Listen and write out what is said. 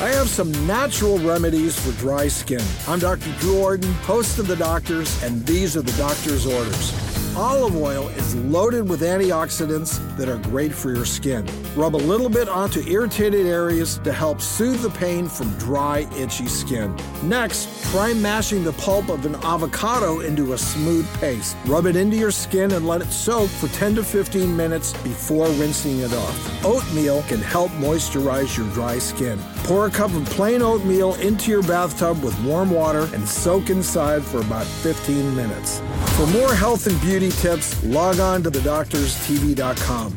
I have some natural remedies for dry skin. I'm Dr. Ordon, host of The Doctors, and these are the doctor's orders. Olive oil is loaded with antioxidants that are great for your skin. Rub a little bit onto irritated areas to help soothe the pain from dry, itchy skin. Next, try mashing the pulp of an avocado into a smooth paste. Rub it into your skin and let it soak for 10 to 15 minutes before rinsing it off. Oatmeal can help moisturize your dry skin. Pour a cup of plain oatmeal into your bathtub with warm water and soak inside for about 15 minutes. For more health and beauty tips, log on to thedoctorstv.com.